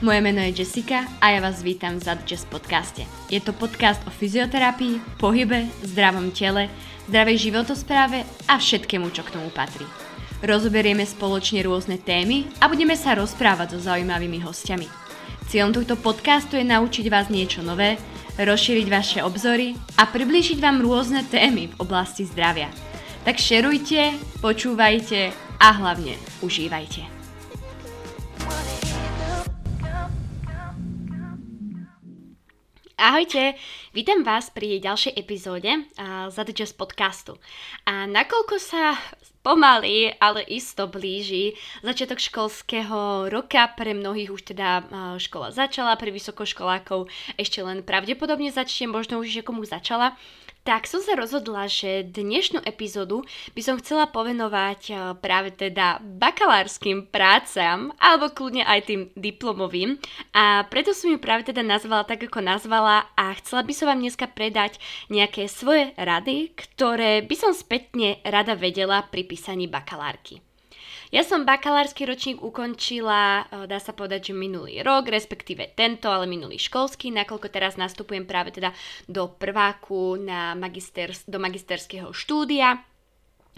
Moje meno je Jessica a ja vás vítam v Zad Jazz podcaste. Je to podcast o fyzioterapii, pohybe, zdravom tele, zdravej životospráve a všetkému, čo k tomu patrí. Rozoberieme spoločne rôzne témy a budeme sa rozprávať so zaujímavými hostiami. Cieľom tohto podcastu je naučiť vás niečo nové, rozšíriť vaše obzory a priblížiť vám rôzne témy v oblasti zdravia. Tak šerujte, počúvajte a hlavne užívajte. Ahojte, vítam vás pri ďalšej epizóde uh, za The Jazz podcastu. A nakoľko sa pomaly, ale isto blíži začiatok školského roka, pre mnohých už teda uh, škola začala, pre vysokoškolákov ešte len pravdepodobne začne, možno už komu začala, tak som sa rozhodla, že dnešnú epizódu by som chcela povenovať eh, práve teda bakalárskym prácam, alebo kľudne aj tým diplomovým. A preto som ju práve teda nazvala tak, ako nazvala a chcela by som vám dneska predať nejaké svoje rady, ktoré by som spätne rada vedela pri písaní bakalárky. Ja som bakalársky ročník ukončila, eh, dá sa povedať, že minulý rok, respektíve tento, ale minulý školský, nakoľko teraz nastupujem práve teda do prváku na magister, do magisterského štúdia.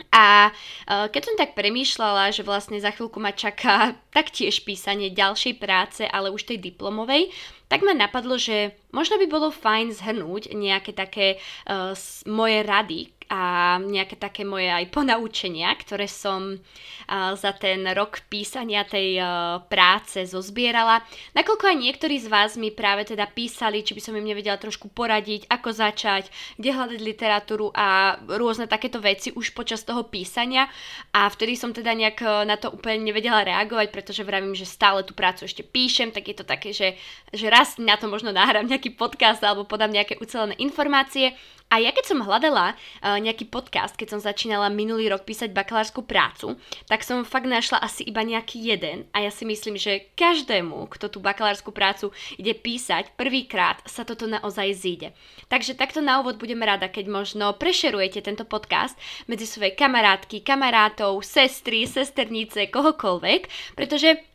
A eh, keď som tak premýšľala, že vlastne za chvíľku ma čaká taktiež písanie ďalšej práce, ale už tej diplomovej, tak ma napadlo, že možno by bolo fajn zhrnúť nejaké také uh, moje rady, a nejaké také moje aj ponaučenia, ktoré som uh, za ten rok písania tej uh, práce zozbierala. Nakoľko aj niektorí z vás mi práve teda písali, či by som im nevedela trošku poradiť, ako začať, kde hľadať literatúru a rôzne takéto veci už počas toho písania a vtedy som teda nejak na to úplne nevedela reagovať, pretože vravím, že stále tú prácu ešte píšem, tak je to také, že, že raz na to možno nahrám nejaký podcast alebo podám nejaké ucelené informácie a ja keď som hľadala uh, nejaký podcast, keď som začínala minulý rok písať bakalárskú prácu, tak som fakt našla asi iba nejaký jeden a ja si myslím, že každému, kto tú bakalárskú prácu ide písať prvýkrát, sa toto naozaj zíde. Takže takto na úvod budem rada, keď možno prešerujete tento podcast medzi svoje kamarátky, kamarátov, sestry, sesternice, kohokoľvek, pretože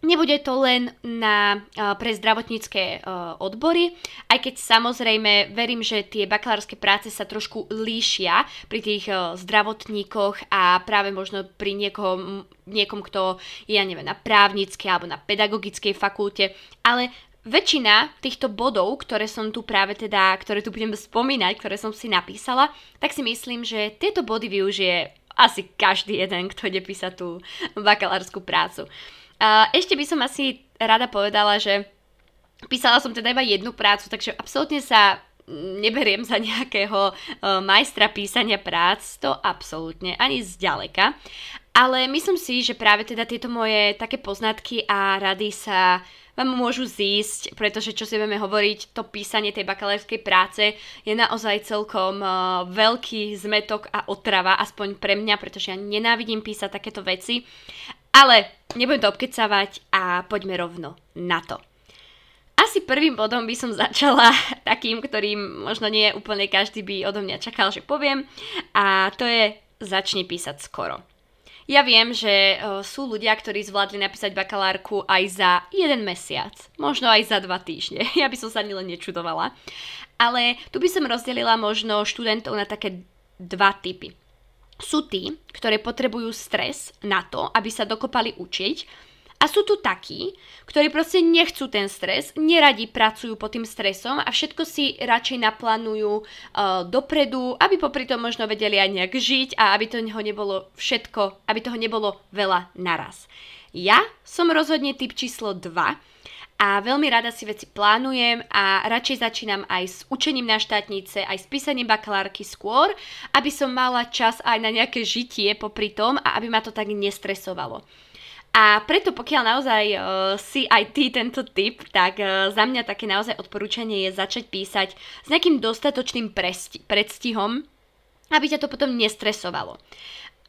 Nebude to len na, pre zdravotnícke odbory, aj keď samozrejme verím, že tie bakalárske práce sa trošku líšia pri tých zdravotníkoch a práve možno pri niekoho, niekom, kto je, ja neviem, na právnickej alebo na pedagogickej fakulte, ale väčšina týchto bodov, ktoré som tu práve teda, ktoré tu budem spomínať, ktoré som si napísala, tak si myslím, že tieto body využije asi každý jeden, kto ide písať tú bakalárskú prácu. A ešte by som asi rada povedala, že písala som teda iba jednu prácu, takže absolútne sa neberiem za nejakého uh, majstra písania prác, to absolútne, ani zďaleka. Ale myslím si, že práve teda tieto moje také poznatky a rady sa vám môžu zísť, pretože čo si budeme hovoriť, to písanie tej bakalárskej práce je naozaj celkom uh, veľký zmetok a otrava, aspoň pre mňa, pretože ja nenávidím písať takéto veci. Ale nebudem to obkecávať a poďme rovno na to. Asi prvým bodom by som začala takým, ktorým možno nie úplne každý by odo mňa čakal, že poviem a to je začni písať skoro. Ja viem, že sú ľudia, ktorí zvládli napísať bakalárku aj za jeden mesiac, možno aj za dva týždne. Ja by som sa ani len nečudovala. Ale tu by som rozdelila možno študentov na také dva typy sú tí, ktoré potrebujú stres na to, aby sa dokopali učiť a sú tu takí, ktorí proste nechcú ten stres, neradi pracujú pod tým stresom a všetko si radšej naplánujú uh, dopredu, aby popri tom možno vedeli aj nejak žiť a aby toho nebolo všetko, aby toho nebolo veľa naraz. Ja som rozhodne typ číslo 2, a veľmi rada si veci plánujem a radšej začínam aj s učením na štátnice, aj s písaním bakalárky skôr, aby som mala čas aj na nejaké žitie popri tom a aby ma to tak nestresovalo. A preto pokiaľ naozaj uh, si aj ty tento typ, tak uh, za mňa také naozaj odporúčanie je začať písať s nejakým dostatočným presti- predstihom, aby ťa to potom nestresovalo.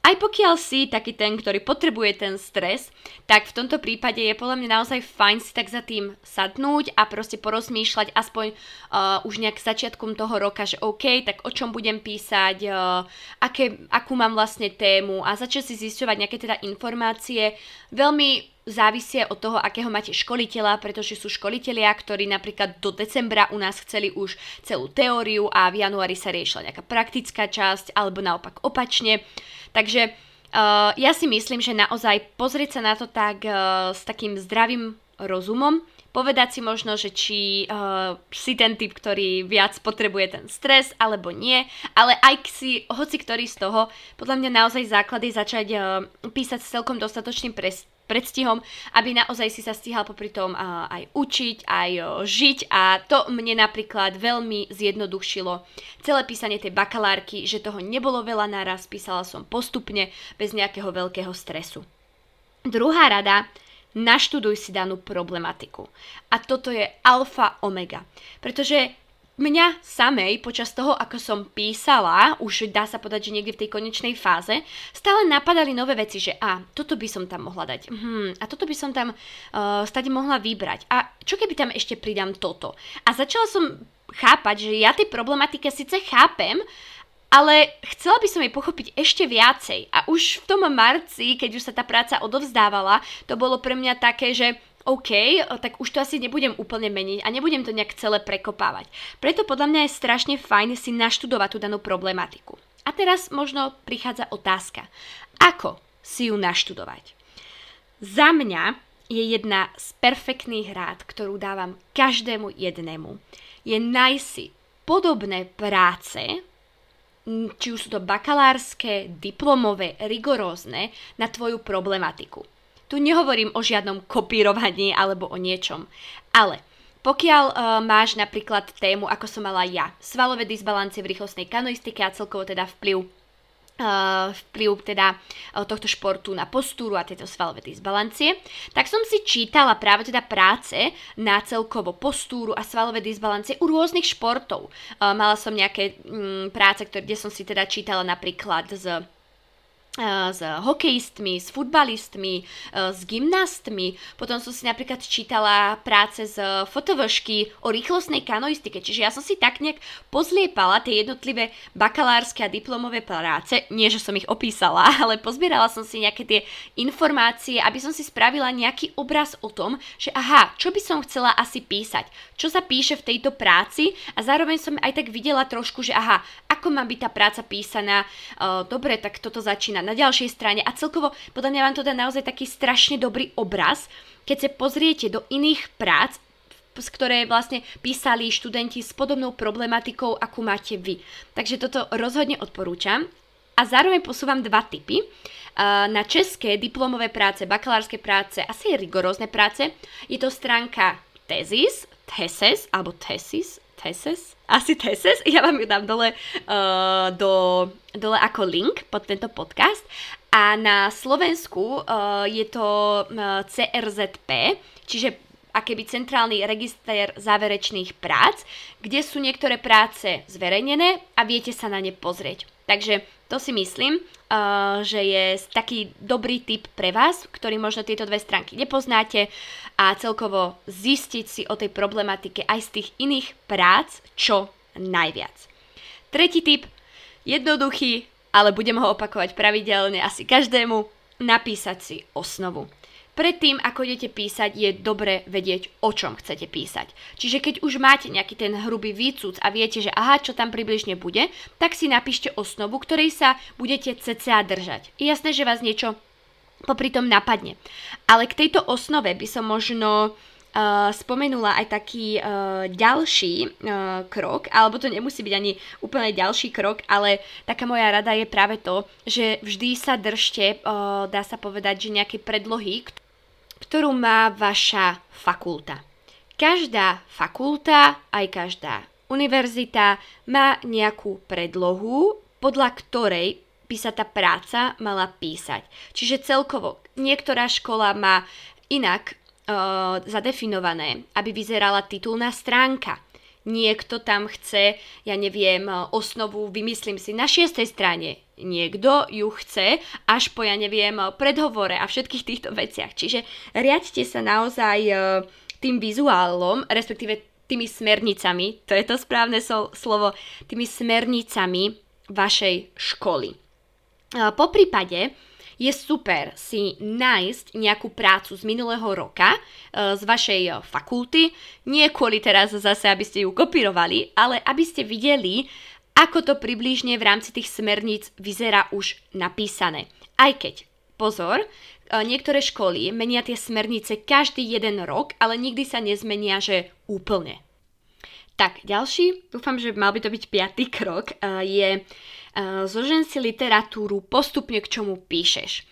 Aj pokiaľ si taký ten, ktorý potrebuje ten stres, tak v tomto prípade je podľa mňa naozaj fajn si tak za tým sadnúť a proste porozmýšľať aspoň uh, už nejak začiatkom toho roka, že OK, tak o čom budem písať, uh, aké, akú mám vlastne tému a začať si zisťovať nejaké teda informácie. Veľmi závisie od toho, akého máte školiteľa, pretože sú školitelia, ktorí napríklad do decembra u nás chceli už celú teóriu a v januári sa riešila nejaká praktická časť, alebo naopak opačne. Takže uh, ja si myslím, že naozaj pozrieť sa na to tak uh, s takým zdravým rozumom, povedať si možno, že či uh, si ten typ, ktorý viac potrebuje ten stres, alebo nie, ale aj si, hoci ktorý z toho, podľa mňa naozaj základ je začať uh, písať s celkom dostatočným pres, predstihom, aby naozaj si sa stíhal popri tom aj učiť, aj žiť a to mne napríklad veľmi zjednodušilo celé písanie tej bakalárky, že toho nebolo veľa naraz, písala som postupne, bez nejakého veľkého stresu. Druhá rada, naštuduj si danú problematiku. A toto je alfa omega. Pretože mňa samej počas toho, ako som písala, už dá sa povedať, že niekde v tej konečnej fáze, stále napadali nové veci, že a, toto by som tam mohla dať, hmm, a toto by som tam uh, stade mohla vybrať. A čo keby tam ešte pridám toto? A začala som chápať, že ja tej problematike síce chápem, ale chcela by som jej pochopiť ešte viacej. A už v tom marci, keď už sa tá práca odovzdávala, to bolo pre mňa také, že OK, tak už to asi nebudem úplne meniť a nebudem to nejak celé prekopávať. Preto podľa mňa je strašne fajn si naštudovať tú danú problematiku. A teraz možno prichádza otázka. Ako si ju naštudovať? Za mňa je jedna z perfektných rád, ktorú dávam každému jednému. Je nájsť si podobné práce, či už sú to bakalárske, diplomové, rigorózne, na tvoju problematiku. Tu nehovorím o žiadnom kopírovaní alebo o niečom, ale pokiaľ uh, máš napríklad tému, ako som mala ja, svalové disbalancie v rýchlostnej kanoistike a celkovo teda vplyv Eh, vplyv teda eh, tohto športu na postúru a tieto svalové disbalancie, tak som si čítala práve teda práce na celkovo postúru a svalové disbalancie u rôznych športov. Mala som nejaké mm, práce, kde som si teda čítala napríklad z s hokejistmi, s futbalistmi, s gymnastmi. Potom som si napríklad čítala práce z fotovršky o rýchlostnej kanoistike. Čiže ja som si tak nejak pozliepala tie jednotlivé bakalárske a diplomové práce. Nie, že som ich opísala, ale pozbierala som si nejaké tie informácie, aby som si spravila nejaký obraz o tom, že aha, čo by som chcela asi písať, čo sa píše v tejto práci a zároveň som aj tak videla trošku, že aha, ako má byť tá práca písaná. Uh, dobre, tak toto začína na ďalšej strane a celkovo podľa mňa vám to dá naozaj taký strašne dobrý obraz, keď sa pozriete do iných prác, ktoré vlastne písali študenti s podobnou problematikou, akú máte vy. Takže toto rozhodne odporúčam. A zároveň posúvam dva typy. Na české diplomové práce, bakalárske práce, asi rigorózne práce, je to stránka Tezis, Thesis, alebo Thesis, Thesis, asi Thesis, ja vám ju dám dole, uh, do, dole ako link pod tento podcast. A na Slovensku uh, je to uh, CRZP, čiže akéby centrálny register záverečných prác, kde sú niektoré práce zverejnené a viete sa na ne pozrieť. Takže to si myslím, uh, že je taký dobrý tip pre vás, ktorý možno tieto dve stránky nepoznáte a celkovo zistiť si o tej problematike aj z tých iných prác čo najviac. Tretí tip, jednoduchý, ale budem ho opakovať pravidelne asi každému, napísať si osnovu. Predtým, ako idete písať, je dobre vedieť, o čom chcete písať. Čiže keď už máte nejaký ten hrubý výcud a viete, že aha, čo tam približne bude, tak si napíšte osnovu, ktorej sa budete cca držať. Je jasné, že vás niečo popri tom napadne. Ale k tejto osnove by som možno Uh, spomenula aj taký uh, ďalší uh, krok, alebo to nemusí byť ani úplne ďalší krok, ale taká moja rada je práve to, že vždy sa držte, uh, dá sa povedať, že nejaké predlohy, ktorú má vaša fakulta. Každá fakulta, aj každá univerzita má nejakú predlohu, podľa ktorej by sa tá práca mala písať. Čiže celkovo niektorá škola má inak uh, zadefinované, aby vyzerala titulná stránka. Niekto tam chce, ja neviem, osnovu, vymyslím si, na šiestej strane niekto ju chce až po, ja neviem, predhovore a všetkých týchto veciach. Čiže riadte sa naozaj e, tým vizuálom, respektíve tými smernicami, to je to správne slovo, tými smernicami vašej školy. Po prípade je super si nájsť nejakú prácu z minulého roka, e, z vašej e, fakulty, nie kvôli teraz zase, aby ste ju kopírovali, ale aby ste videli, ako to približne v rámci tých smerníc vyzerá už napísané. Aj keď, pozor, niektoré školy menia tie smernice každý jeden rok, ale nikdy sa nezmenia, že úplne. Tak, ďalší, dúfam, že mal by to byť piatý krok, je zožen si literatúru postupne k čomu píšeš.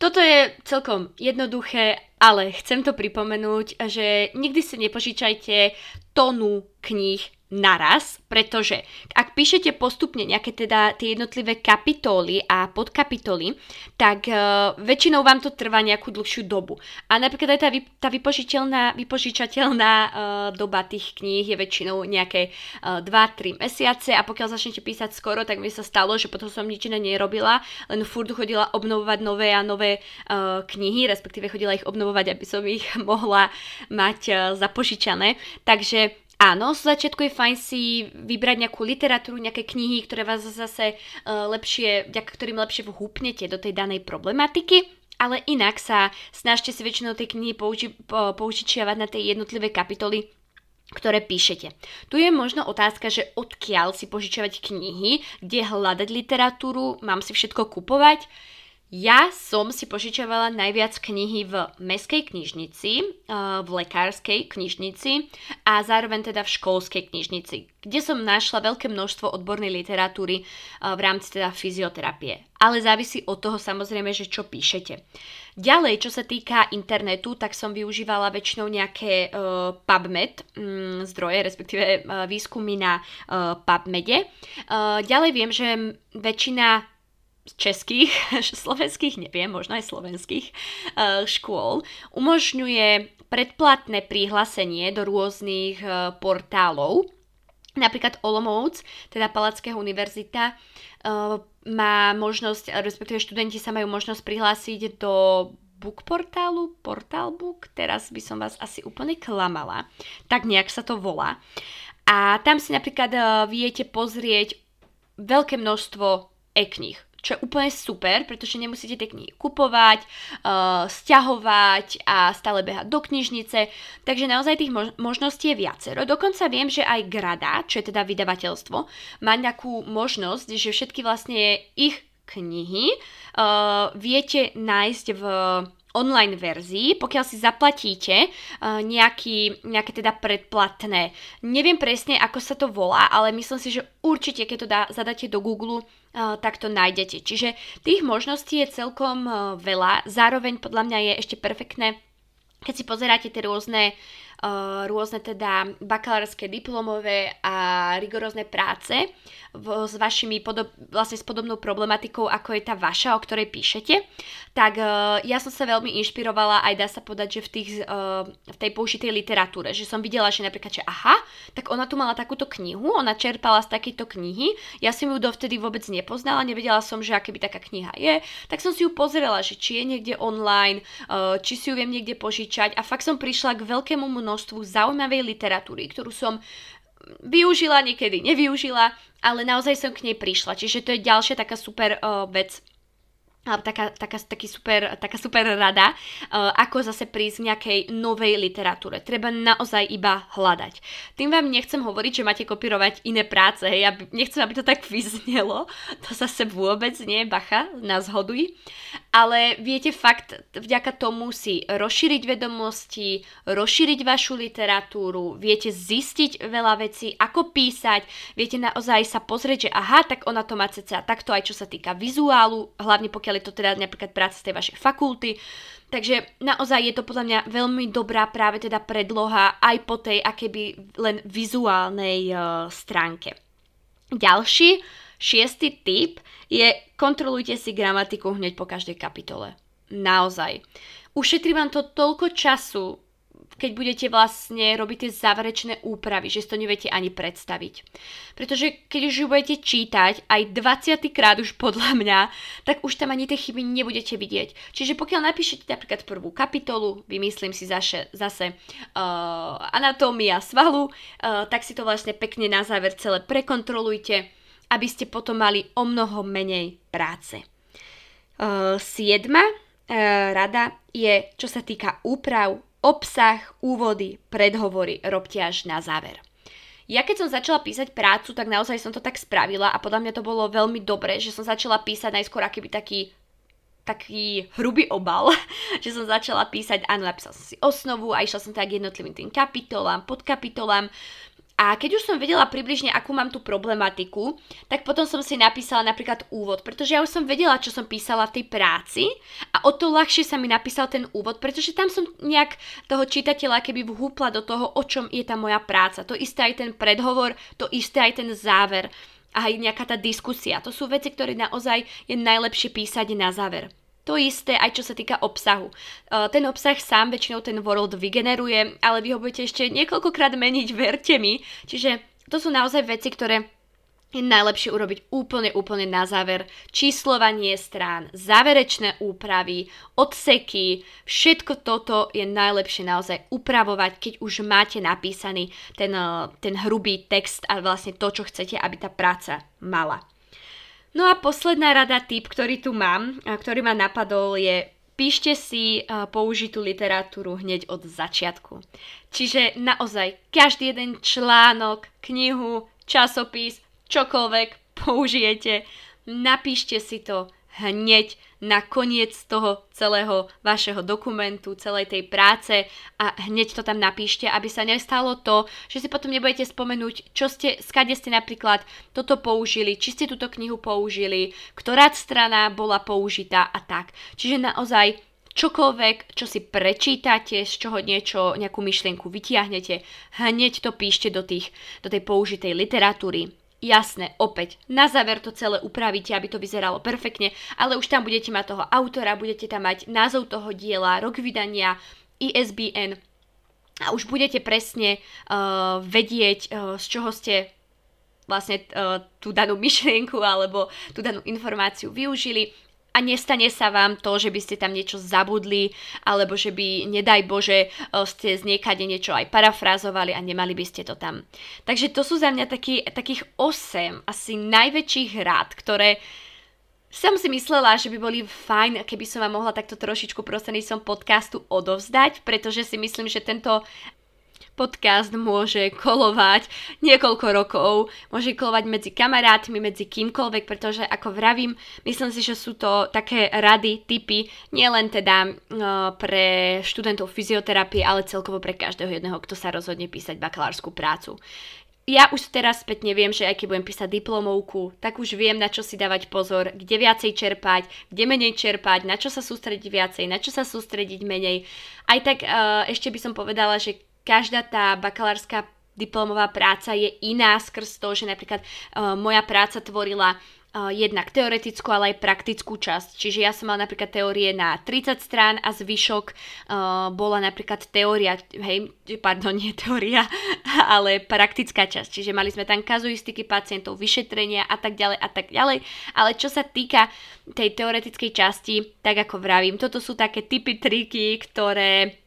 Toto je celkom jednoduché, ale chcem to pripomenúť, že nikdy si nepožičajte tonu kníh naraz, pretože ak píšete postupne nejaké teda tie jednotlivé kapitoly a podkapitoly, tak uh, väčšinou vám to trvá nejakú dlhšiu dobu. A napríklad aj tá, vy, tá vypožičateľná, vypožičateľná uh, doba tých kníh je väčšinou nejaké uh, e, 2-3 mesiace a pokiaľ začnete písať skoro, tak mi sa stalo, že potom som nič iné nerobila, len furt chodila obnovovať nové a nové uh, knihy, respektíve chodila ich obnovovať, aby som ich mohla mať uh, zapožičané. Takže Áno, z začiatku je fajn si vybrať nejakú literatúru, nejaké knihy, ktoré vás zase uh, lepšie, vďaka ktorým lepšie vhúpnete do tej danej problematiky, ale inak sa snažte si väčšinou tej knihy použi- použičiavať na tie jednotlivé kapitoly, ktoré píšete. Tu je možno otázka, že odkiaľ si požičiavať knihy, kde hľadať literatúru, mám si všetko kupovať. Ja som si požičovala najviac knihy v meskej knižnici, v lekárskej knižnici a zároveň teda v školskej knižnici, kde som našla veľké množstvo odbornej literatúry v rámci teda fyzioterapie. Ale závisí od toho samozrejme, že čo píšete. Ďalej, čo sa týka internetu, tak som využívala väčšinou nejaké uh, PubMed um, zdroje, respektíve výskumy na PubMede. Ďalej viem, že väčšina českých, slovenských neviem, možno aj slovenských uh, škôl, umožňuje predplatné prihlásenie do rôznych uh, portálov. Napríklad Olomouc, teda Palackého univerzita, uh, má možnosť, respektíve študenti sa majú možnosť prihlásiť do book portálu, portál book, teraz by som vás asi úplne klamala, tak nejak sa to volá. A tam si napríklad viete pozrieť veľké množstvo e-knih čo je úplne super, pretože nemusíte tie knihy kupovať, uh, stiahovať a stále behať do knižnice, takže naozaj tých mož- možností je viacero. Dokonca viem, že aj Grada, čo je teda vydavateľstvo, má nejakú možnosť, že všetky vlastne ich knihy uh, viete nájsť v online verzii, pokiaľ si zaplatíte uh, nejaký, nejaké teda predplatné. Neviem presne, ako sa to volá, ale myslím si, že určite, keď to dá, zadáte do Google, uh, tak to nájdete. Čiže tých možností je celkom uh, veľa. Zároveň podľa mňa je ešte perfektné, keď si pozeráte tie rôzne rôzne teda bakalárske diplomové a rigorózne práce s vašimi podob, vlastne s podobnou problematikou, ako je tá vaša, o ktorej píšete, tak uh, ja som sa veľmi inšpirovala aj dá sa povedať, že v, tých, uh, v tej použitej literatúre, že som videla, že napríklad, že aha, tak ona tu mala takúto knihu, ona čerpala z takejto knihy, ja som ju dovtedy vôbec nepoznala, nevedela som, že aké by taká kniha je, tak som si ju pozrela, že či je niekde online, uh, či si ju viem niekde požičať a fakt som prišla k veľkému množstvu zaujímavej literatúry, ktorú som využila, niekedy nevyužila, ale naozaj som k nej prišla. Čiže to je ďalšia taká super uh, vec, alebo taká, taká, taký super, taká super rada, uh, ako zase prísť k nejakej novej literatúre. Treba naozaj iba hľadať. Tým vám nechcem hovoriť, že máte kopírovať iné práce, hej, ja nechcem, aby to tak vyznelo, to zase vôbec nie, bacha, nás hoduj, ale viete fakt vďaka tomu si rozšíriť vedomosti, rozšíriť vašu literatúru, viete zistiť veľa vecí, ako písať, viete naozaj sa pozrieť, že aha, tak ona to má ceca takto aj čo sa týka vizuálu, hlavne pokiaľ je to teda napríklad práca z tej vašej fakulty. Takže naozaj je to podľa mňa veľmi dobrá práve teda predloha aj po tej akéby len vizuálnej uh, stránke. Ďalší, šiestý tip je kontrolujte si gramatiku hneď po každej kapitole. Naozaj. Ušetrí vám to toľko času, keď budete vlastne robiť tie záverečné úpravy, že si to neviete ani predstaviť. Pretože keď už ju budete čítať aj 20 krát už podľa mňa, tak už tam ani tie chyby nebudete vidieť. Čiže pokiaľ napíšete napríklad prvú kapitolu, vymyslím si zase, zase uh, anatómia svalu, uh, tak si to vlastne pekne na záver celé prekontrolujte, aby ste potom mali o mnoho menej práce. Siedma rada je, čo sa týka úprav, obsah, úvody, predhovory, robte až na záver. Ja keď som začala písať prácu, tak naozaj som to tak spravila a podľa mňa to bolo veľmi dobré, že som začala písať najskôr akýby taký taký hrubý obal, že som začala písať, áno, napísala som si osnovu a išla som tak jednotlivým tým kapitolám, podkapitolám, a keď už som vedela približne, akú mám tú problematiku, tak potom som si napísala napríklad úvod, pretože ja už som vedela, čo som písala v tej práci a o to ľahšie sa mi napísal ten úvod, pretože tam som nejak toho čitateľa keby vhúpla do toho, o čom je tá moja práca. To isté aj ten predhovor, to isté aj ten záver a aj nejaká tá diskusia. To sú veci, ktoré naozaj je najlepšie písať na záver. To isté aj čo sa týka obsahu. E, ten obsah sám väčšinou ten world vygeneruje, ale vy ho budete ešte niekoľkokrát meniť, verte mi. Čiže to sú naozaj veci, ktoré je najlepšie urobiť úplne, úplne na záver. Číslovanie strán, záverečné úpravy, odseky, všetko toto je najlepšie naozaj upravovať, keď už máte napísaný ten, e, ten hrubý text a vlastne to, čo chcete, aby tá práca mala. No a posledná rada, typ, ktorý tu mám, a ktorý ma napadol, je píšte si použitú literatúru hneď od začiatku. Čiže naozaj každý jeden článok, knihu, časopis, čokoľvek použijete, napíšte si to hneď na koniec toho celého vašeho dokumentu, celej tej práce a hneď to tam napíšte, aby sa nestalo to, že si potom nebudete spomenúť, čo ste, skade ste napríklad toto použili, či ste túto knihu použili, ktorá strana bola použitá a tak. Čiže naozaj čokoľvek, čo si prečítate, z čoho niečo, nejakú myšlienku vytiahnete, hneď to píšte do, tých, do tej použitej literatúry Jasné, opäť, na záver to celé upravíte, aby to vyzeralo perfektne, ale už tam budete mať toho autora, budete tam mať názov toho diela, rok vydania, ISBN a už budete presne uh, vedieť, uh, z čoho ste vlastne uh, tú danú myšlienku alebo tú danú informáciu využili a nestane sa vám to, že by ste tam niečo zabudli, alebo že by, nedaj Bože, e, ste z niekade niečo aj parafrázovali a nemali by ste to tam. Takže to sú za mňa taký, takých 8 asi najväčších rád, ktoré som si myslela, že by boli fajn, keby som vám mohla takto trošičku prostredníctvom podcastu odovzdať, pretože si myslím, že tento podcast môže kolovať niekoľko rokov, môže kolovať medzi kamarátmi, medzi kýmkoľvek, pretože ako vravím, myslím si, že sú to také rady, typy, nielen teda uh, pre študentov fyzioterapie, ale celkovo pre každého jedného, kto sa rozhodne písať bakalárskú prácu ja už teraz spätne viem, že aj keď budem písať diplomovku, tak už viem, na čo si dávať pozor, kde viacej čerpať, kde menej čerpať, na čo sa sústrediť viacej, na čo sa sústrediť menej. Aj tak uh, ešte by som povedala, že každá tá bakalárska diplomová práca je iná skrz to, že napríklad uh, moja práca tvorila uh, jednak teoretickú, ale aj praktickú časť. Čiže ja som mala napríklad teórie na 30 strán a zvyšok uh, bola napríklad teória, hej, pardon, nie teória, ale praktická časť. Čiže mali sme tam kazuistiky pacientov, vyšetrenia a tak ďalej a tak ďalej. Ale čo sa týka tej teoretickej časti, tak ako vravím, toto sú také typy, triky, ktoré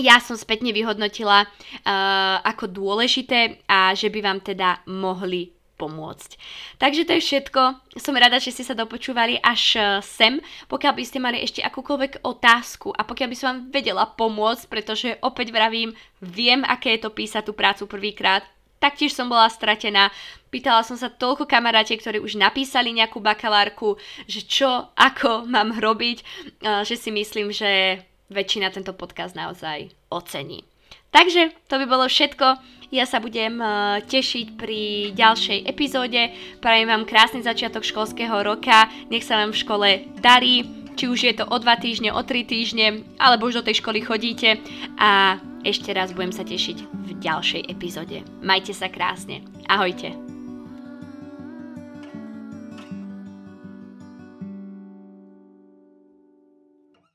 ja som spätne vyhodnotila uh, ako dôležité a že by vám teda mohli pomôcť. Takže to je všetko. Som rada, že ste sa dopočúvali až uh, sem. Pokiaľ by ste mali ešte akúkoľvek otázku a pokiaľ by som vám vedela pomôcť, pretože opäť vravím, viem, aké je to písať tú prácu prvýkrát, taktiež som bola stratená. Pýtala som sa toľko kamaráte, ktorí už napísali nejakú bakalárku, že čo, ako mám robiť, uh, že si myslím, že väčšina tento podcast naozaj ocení. Takže to by bolo všetko. Ja sa budem uh, tešiť pri ďalšej epizóde. Prajem vám krásny začiatok školského roka. Nech sa vám v škole darí. Či už je to o 2 týždne, o 3 týždne, alebo už do tej školy chodíte. A ešte raz budem sa tešiť v ďalšej epizóde. Majte sa krásne. Ahojte.